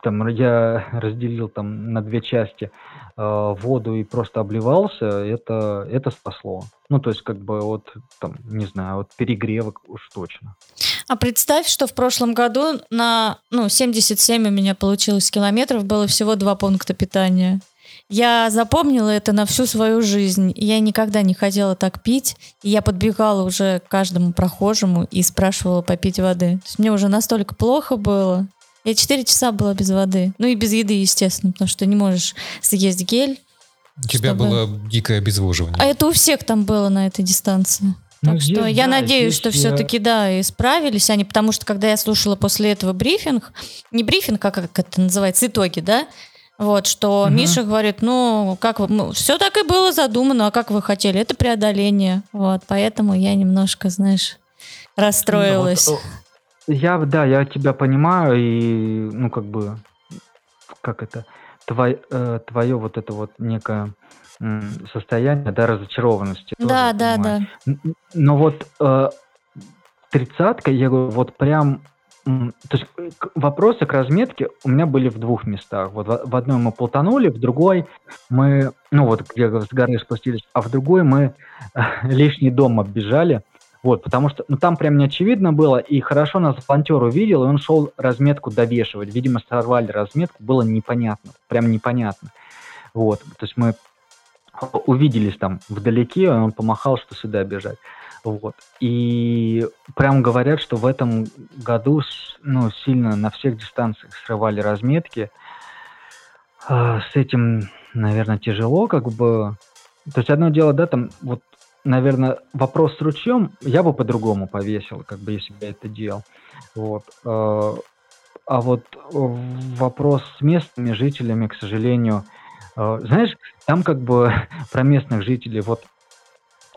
там я разделил там на две части э, воду и просто обливался, это, это спасло. Ну, то есть, как бы, вот, там, не знаю, вот перегревок уж точно. А представь, что в прошлом году на, ну, 77 у меня получилось километров, было всего два пункта питания. Я запомнила это на всю свою жизнь. Я никогда не хотела так пить. И я подбегала уже к каждому прохожему и спрашивала попить воды. Мне уже настолько плохо было. Я 4 часа была без воды. Ну и без еды, естественно, потому что не можешь съесть гель. У тебя чтобы... было дикое обезвоживание. А это у всех там было на этой дистанции. Ну, так здесь, что я да, надеюсь, что я... все-таки, да, исправились они, потому что когда я слушала после этого брифинг, не брифинг, а как это называется, итоги, да, вот, что угу. Миша говорит, ну, как вы, ну, все так и было задумано, а как вы хотели, это преодоление, вот, поэтому я немножко, знаешь, расстроилась. Ну, вот, я, да, я тебя понимаю, и, ну, как бы, как это, твой, э, твое вот это вот некое состояние, да, разочарованности. Да, да, да. Но вот э, тридцатка, я говорю, вот прям то есть э, вопросы к разметке у меня были в двух местах. Вот в, одной мы полтанули, в другой мы, ну вот где с горы спустились, а в другой мы лишний дом оббежали. Вот, потому что, ну, там прям не очевидно было, и хорошо нас волонтер увидел, и он шел разметку довешивать. Видимо, сорвали разметку, было непонятно, прям непонятно. Вот, то есть мы увиделись там вдалеке, и он помахал, что сюда бежать. Вот. И прям говорят, что в этом году ну, сильно на всех дистанциях срывали разметки. А, с этим, наверное, тяжело, как бы. То есть одно дело, да, там вот наверное, вопрос с ручьем я бы по-другому повесил, как бы, если бы я это делал. Вот. Э, а вот вопрос с местными жителями, к сожалению, э, знаешь, там как бы про местных жителей, вот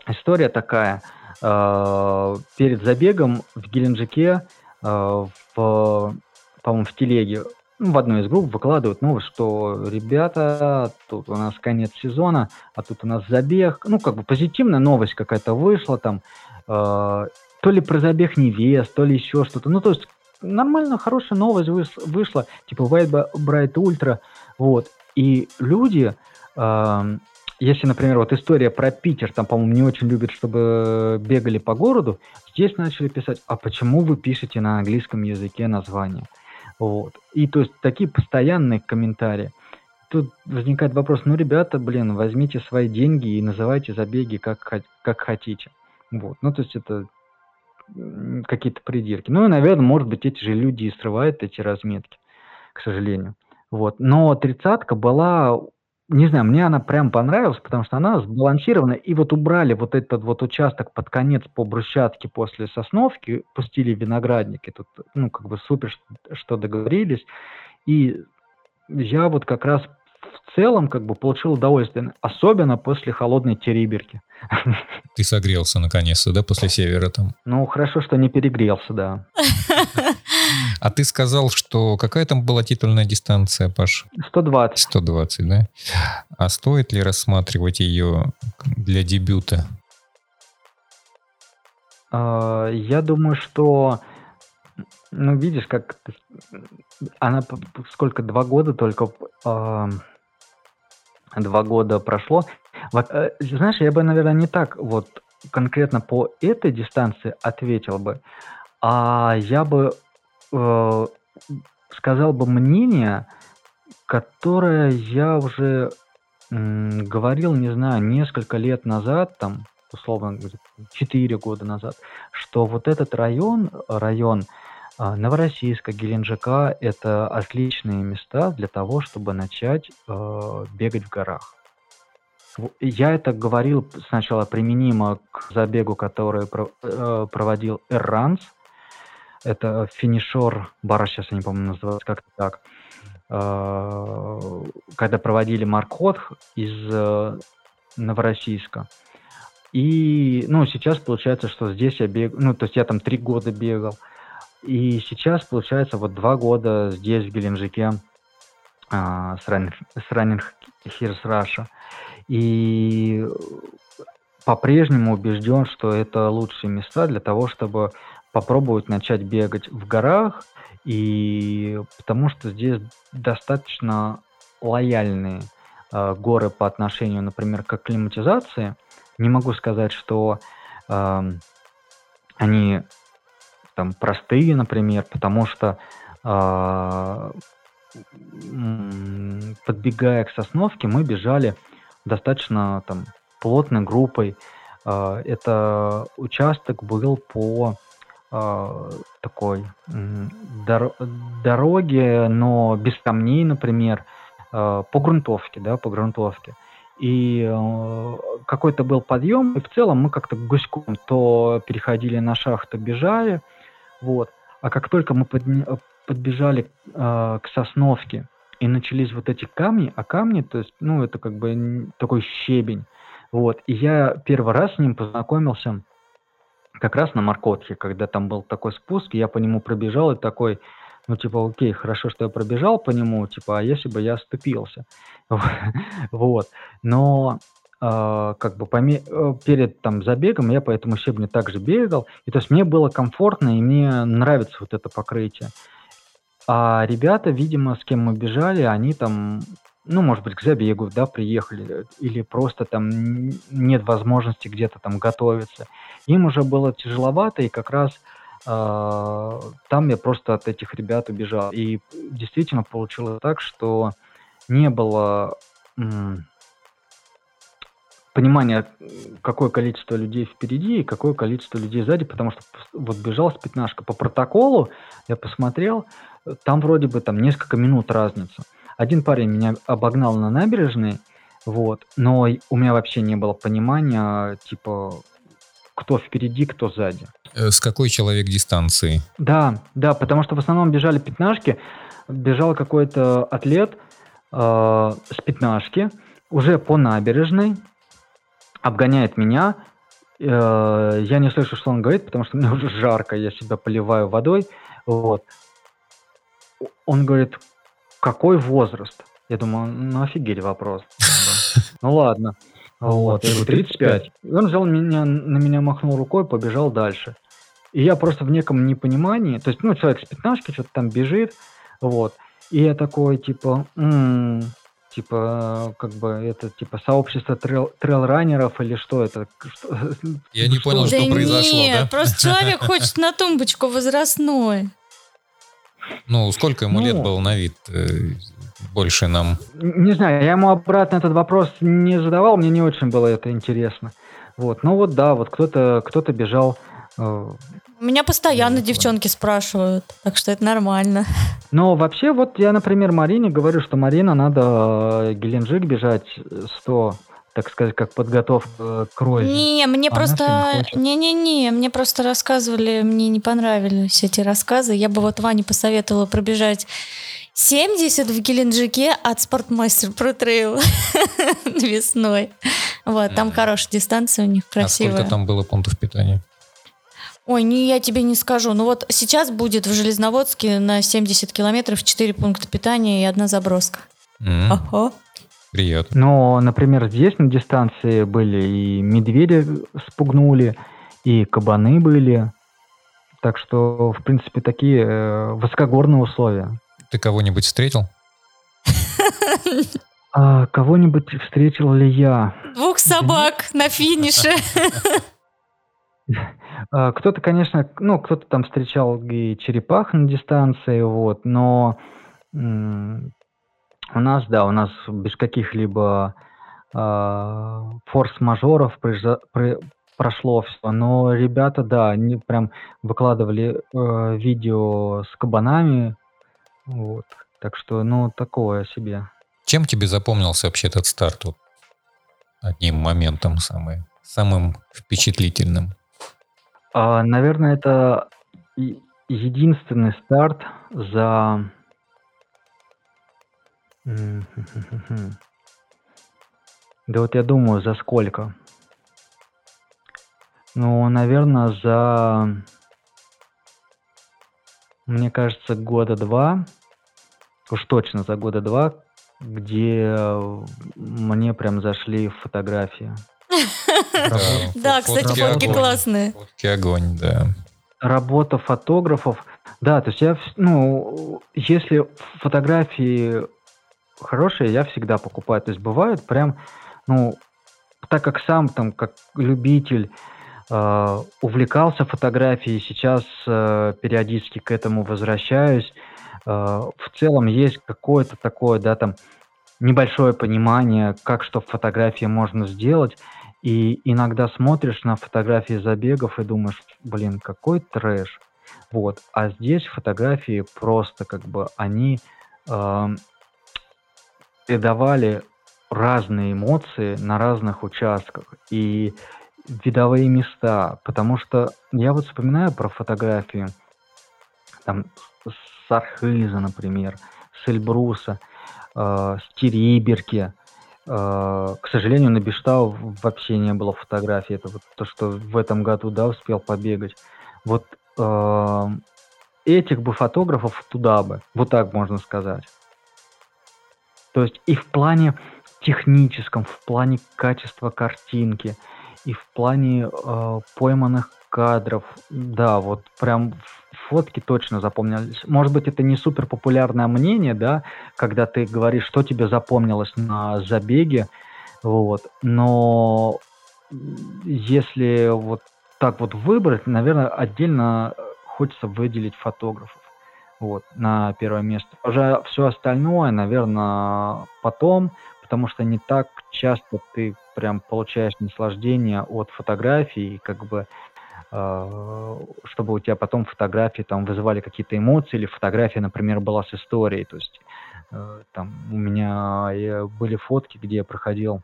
история такая. Э, перед забегом в Геленджике, в, по-моему, в телеге в одной из групп выкладывают новость, что ребята, тут у нас конец сезона, а тут у нас забег. Ну, как бы позитивная новость какая-то вышла там. Э, то ли про забег невест, то ли еще что-то. Ну, то есть нормально, хорошая новость вышла, типа White Bright Ultra. Вот. И люди, э, если, например, вот история про Питер, там, по-моему, не очень любят, чтобы бегали по городу, здесь начали писать, а почему вы пишете на английском языке название? Вот. И то есть такие постоянные комментарии. Тут возникает вопрос, ну, ребята, блин, возьмите свои деньги и называйте забеги как, как хотите. Вот. Ну, то есть это какие-то придирки. Ну и, наверное, может быть, эти же люди и срывают эти разметки, к сожалению. Вот. Но тридцатка была не знаю, мне она прям понравилась, потому что она сбалансирована. И вот убрали вот этот вот участок под конец по брусчатке после Сосновки, пустили виноградники. Тут, ну, как бы супер, что договорились. И я вот как раз в целом как бы получил удовольствие, особенно после холодной териберки. Ты согрелся наконец-то, да, после севера там? Ну, хорошо, что не перегрелся, да. А ты сказал, что какая там была титульная дистанция, Паш? 120. 120, да? А стоит ли рассматривать ее для дебюта? А, я думаю, что ну, видишь, как она сколько, два года только, э, два года прошло. Вот, э, знаешь, я бы, наверное, не так вот конкретно по этой дистанции ответил бы, а я бы э, сказал бы мнение, которое я уже говорил, не знаю, несколько лет назад, там, условно, 4 года назад, что вот этот район, район э, Новороссийска, Геленджика, это отличные места для того, чтобы начать э, бегать в горах. Я это говорил сначала применимо к забегу, который э, проводил Эрранс, это финишер бара, сейчас я не помню, называется как-то так. А, когда проводили маркот из э, Новороссийска. И, ну, сейчас получается, что здесь я бегаю, ну, то есть я там три года бегал. И сейчас, получается, вот два года здесь, в Геленджике, а, с Running, с Running Here's Russia. И по-прежнему убежден, что это лучшие места для того, чтобы попробовать начать бегать в горах, и потому что здесь достаточно лояльные э, горы по отношению, например, к акклиматизации. Не могу сказать, что э, они там простые, например, потому что э, подбегая к Сосновке, мы бежали достаточно там плотной группой. Э, это участок был по такой дор- дороги, но без камней, например, э, по грунтовке, да, по грунтовке. И э, какой-то был подъем, и в целом мы как-то гуськом то переходили на шахту, бежали, вот. А как только мы подбежали к Сосновке, и начались вот эти камни, а камни, то есть, ну, это как бы такой щебень, вот. И я первый раз с ним познакомился как раз на Маркотке, когда там был такой спуск, я по нему пробежал и такой, ну, типа, окей, хорошо, что я пробежал по нему, типа, а если бы я оступился? Вот. Но Uh, как бы поме- э, перед там забегом я по этому щебню также бегал, и то есть мне было комфортно, и мне нравится вот это покрытие. А ребята, видимо, с кем мы бежали, они там ну, может быть, к забегу, да, приехали, или просто там нет возможности где-то там готовиться. Им уже было тяжеловато, и как раз э, там я просто от этих ребят убежал. И действительно получилось так, что не было понимания, какое количество людей впереди и какое количество людей сзади, потому что вот бежал с пятнашка по протоколу, я посмотрел, там вроде бы там несколько минут разница. Один парень меня обогнал на набережной, вот, но у меня вообще не было понимания, типа, кто впереди, кто сзади. Э, с какой человек дистанции? Да, да, потому что в основном бежали пятнашки, бежал какой-то атлет э, с пятнашки, уже по набережной, обгоняет меня, э, я не слышу, что он говорит, потому что мне уже жарко, я себя поливаю водой, вот. Он говорит, какой возраст? Я думаю, ну офигеть вопрос. Ну ладно. Вот, я говорю, 35. И он взял меня, на меня махнул рукой, побежал дальше. И я просто в неком непонимании, то есть, ну, человек с пятнашки что-то там бежит, вот. И я такой, типа, м-м, типа, как бы, это, типа, сообщество трейл, трейлранеров или что это? Что, я не понял, что, что произошло, нет, да? просто человек хочет на тумбочку возрастной. Ну, сколько ему ну, лет было на вид? Э, больше нам. Не знаю, я ему обратно этот вопрос не задавал, мне не очень было это интересно. Вот, ну вот да, вот кто-то кто бежал. Э, Меня постоянно девчонки спрашивают, так что это нормально. Но вообще вот я, например, Марине говорю, что Марина надо э, Геленджик бежать 100 так сказать, как подготовка к Розе. Не, мне а просто... Не-не-не, мне просто рассказывали, мне не понравились эти рассказы. Я бы вот Ване посоветовала пробежать 70 в Геленджике от Спортмастер Про Трейл весной. Вот, там хорошая дистанция у них, красивая. А сколько там было пунктов питания? Ой, не, я тебе не скажу. Ну вот сейчас будет в Железноводске на 70 километров 4 пункта питания и одна заброска. Mm. Ого. Приятно. Но, например, здесь на дистанции были и медведи спугнули, и кабаны были. Так что, в принципе, такие э, высокогорные условия. Ты кого-нибудь встретил? А, кого-нибудь встретил ли я? Двух собак на финише. А, кто-то, конечно, ну, кто-то там встречал и черепах на дистанции, вот, но у нас, да, у нас без каких-либо э, форс-мажоров прошло все, но ребята, да, они прям выкладывали э, видео с кабанами, вот. Так что, ну, такое себе. Чем тебе запомнился вообще этот старт? Вот одним моментом самый, самым впечатлительным? А, наверное, это единственный старт за... Да вот я думаю, за сколько? Ну, наверное, за... Мне кажется, года два уж точно за года два, где мне прям зашли фотографии. Да, кстати, фотки классные. Фотки огонь, да. Работа фотографов. Да, то есть я, ну, если фотографии хорошие, я всегда покупаю. То есть бывают прям, ну, так как сам там, как любитель, э, увлекался фотографией, сейчас э, периодически к этому возвращаюсь. Э, в целом есть какое-то такое, да, там, небольшое понимание, как что в фотографии можно сделать. И иногда смотришь на фотографии забегов и думаешь, блин, какой трэш. Вот. А здесь фотографии просто как бы они э, передавали разные эмоции на разных участках и видовые места. Потому что я вот вспоминаю про фотографии там с Архиза, например, с Эльбруса, э, с Териберки. Э, к сожалению, на Бештау вообще не было фотографий. Это вот то, что в этом году, да, успел побегать. Вот э, этих бы фотографов туда бы, вот так можно сказать. То есть и в плане техническом, в плане качества картинки, и в плане э, пойманных кадров, да, вот прям фотки точно запомнились. Может быть, это не супер популярное мнение, да, когда ты говоришь, что тебе запомнилось на забеге, вот, но если вот так вот выбрать, наверное, отдельно хочется выделить фотографов. Вот, на первое место. Уже все остальное, наверное, потом, потому что не так часто ты прям получаешь наслаждение от фотографий, как бы э, чтобы у тебя потом фотографии там вызывали какие-то эмоции, или фотография, например, была с историей. То есть э, там у меня э, были фотки, где я проходил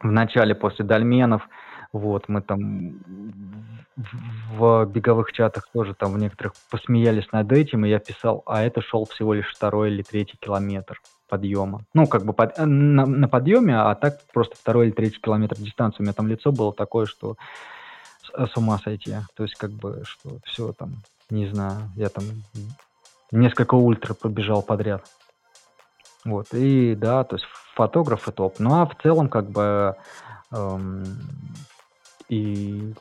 в начале после дольменов, вот, мы там в беговых чатах тоже там в некоторых посмеялись над этим, и я писал, а это шел всего лишь второй или третий километр подъема. Ну, как бы под, на, на подъеме, а так просто второй или третий километр дистанции. У меня там лицо было такое, что с, с ума сойти. То есть, как бы, что все там, не знаю, я там несколько ультра пробежал подряд. Вот, и да, то есть фотограф и топ. Ну, а в целом, как бы, эм, и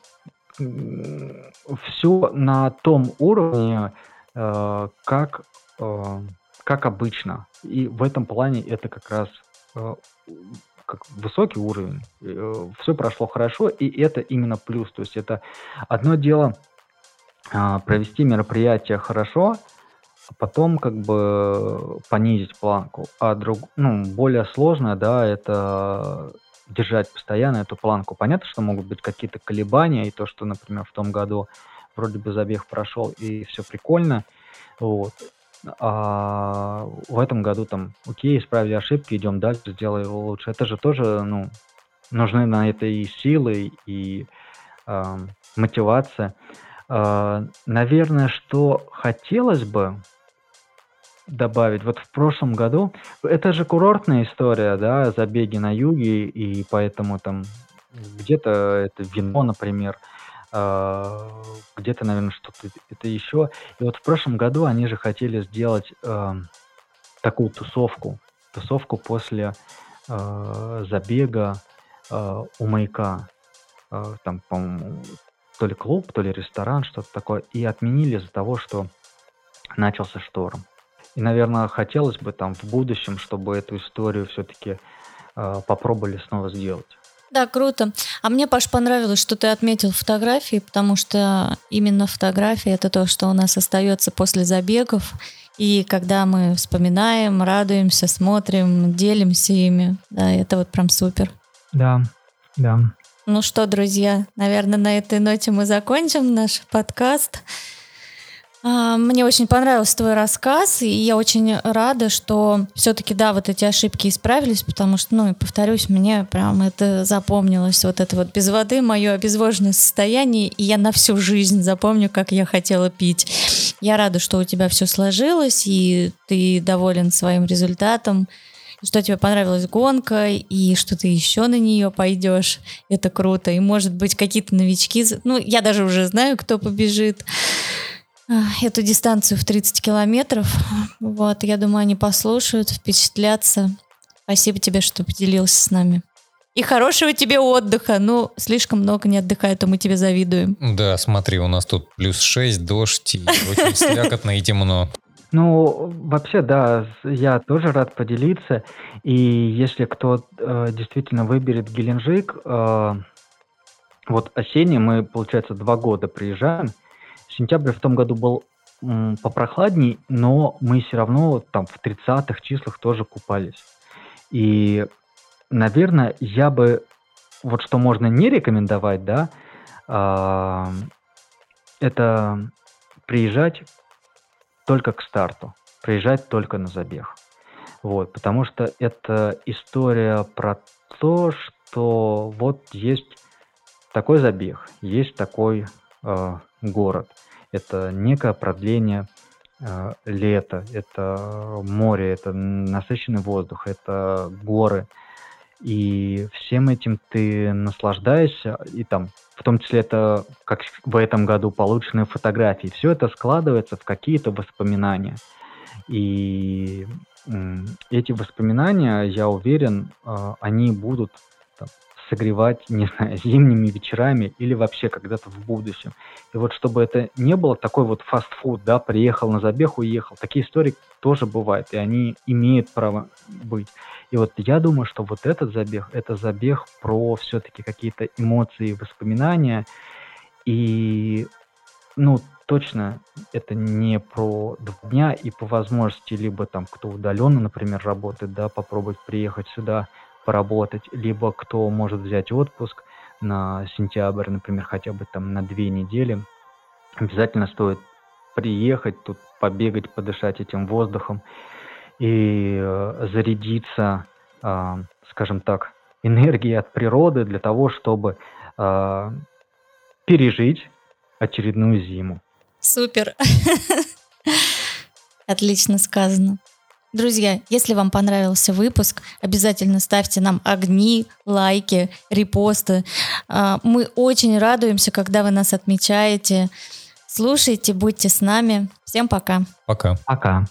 все на том уровне, э, как, э, как обычно. И в этом плане это как раз э, как высокий уровень. Все прошло хорошо, и это именно плюс. То есть это одно дело э, провести мероприятие хорошо, а потом как бы понизить планку. А друг, ну, более сложное, да, это держать постоянно эту планку. Понятно, что могут быть какие-то колебания, и то, что, например, в том году вроде бы забег прошел, и все прикольно, вот. А в этом году там, окей, исправили ошибки, идем дальше, сделаем его лучше. Это же тоже, ну, нужны на это и силы, и э, мотивация. Э, наверное, что хотелось бы, добавить. Вот в прошлом году, это же курортная история, да, забеги на юге, и поэтому там где-то это вино, например, э, где-то, наверное, что-то это еще. И вот в прошлом году они же хотели сделать э, такую тусовку, тусовку после э, забега у маяка. Там, по-моему, то ли клуб, то ли ресторан, что-то такое. И отменили из-за того, что начался шторм. И, наверное, хотелось бы там в будущем, чтобы эту историю все-таки э, попробовали снова сделать. Да, круто. А мне, Паш, понравилось, что ты отметил фотографии, потому что именно фотографии это то, что у нас остается после забегов. И когда мы вспоминаем, радуемся, смотрим, делимся ими, да, это вот прям супер. Да, да. Ну что, друзья, наверное, на этой ноте мы закончим наш подкаст. А, мне очень понравился твой рассказ, и я очень рада, что все-таки, да, вот эти ошибки исправились, потому что, ну, и повторюсь, мне прям это запомнилось, вот это вот без воды, мое обезвоженное состояние, и я на всю жизнь запомню, как я хотела пить. Я рада, что у тебя все сложилось, и ты доволен своим результатом, что тебе понравилась гонка, и что ты еще на нее пойдешь. Это круто. И, может быть, какие-то новички... Ну, я даже уже знаю, кто побежит эту дистанцию в 30 километров. Вот, я думаю, они послушают, впечатлятся. Спасибо тебе, что поделился с нами. И хорошего тебе отдыха. Ну, слишком много не отдыхай, а то мы тебе завидуем. Да, смотри, у нас тут плюс 6, дождь, и очень слякотно и темно. Ну, вообще, да, я тоже рад поделиться. И если кто э, действительно выберет Геленджик, э, вот осенний мы, получается, два года приезжаем, Сентябрь в том году был м, попрохладней, но мы все равно там в 30-х числах тоже купались. И, наверное, я бы, вот что можно не рекомендовать, да, э, это приезжать только к старту, приезжать только на забег. Вот, потому что это история про то, что вот есть такой забег, есть такой э, город – это некое продление э, лета, это море, это насыщенный воздух, это горы. И всем этим ты наслаждаешься, и там, в том числе это, как в этом году, полученные фотографии. Все это складывается в какие-то воспоминания. И эти воспоминания, я уверен, э, они будут там, согревать, не знаю, зимними вечерами или вообще когда-то в будущем. И вот чтобы это не было такой вот фастфуд, да, приехал на забег, уехал. Такие истории тоже бывают, и они имеют право быть. И вот я думаю, что вот этот забег, это забег про все-таки какие-то эмоции, воспоминания. И, ну, точно это не про два дня и по возможности либо там кто удаленно, например, работает, да, попробовать приехать сюда, поработать, либо кто может взять отпуск на сентябрь, например, хотя бы там на две недели, обязательно стоит приехать тут, побегать, подышать этим воздухом и э, зарядиться, э, скажем так, энергией от природы для того, чтобы э, пережить очередную зиму. Супер. Отлично сказано. Друзья, если вам понравился выпуск, обязательно ставьте нам огни, лайки, репосты. А, мы очень радуемся, когда вы нас отмечаете. Слушайте, будьте с нами. Всем пока. Пока. Пока.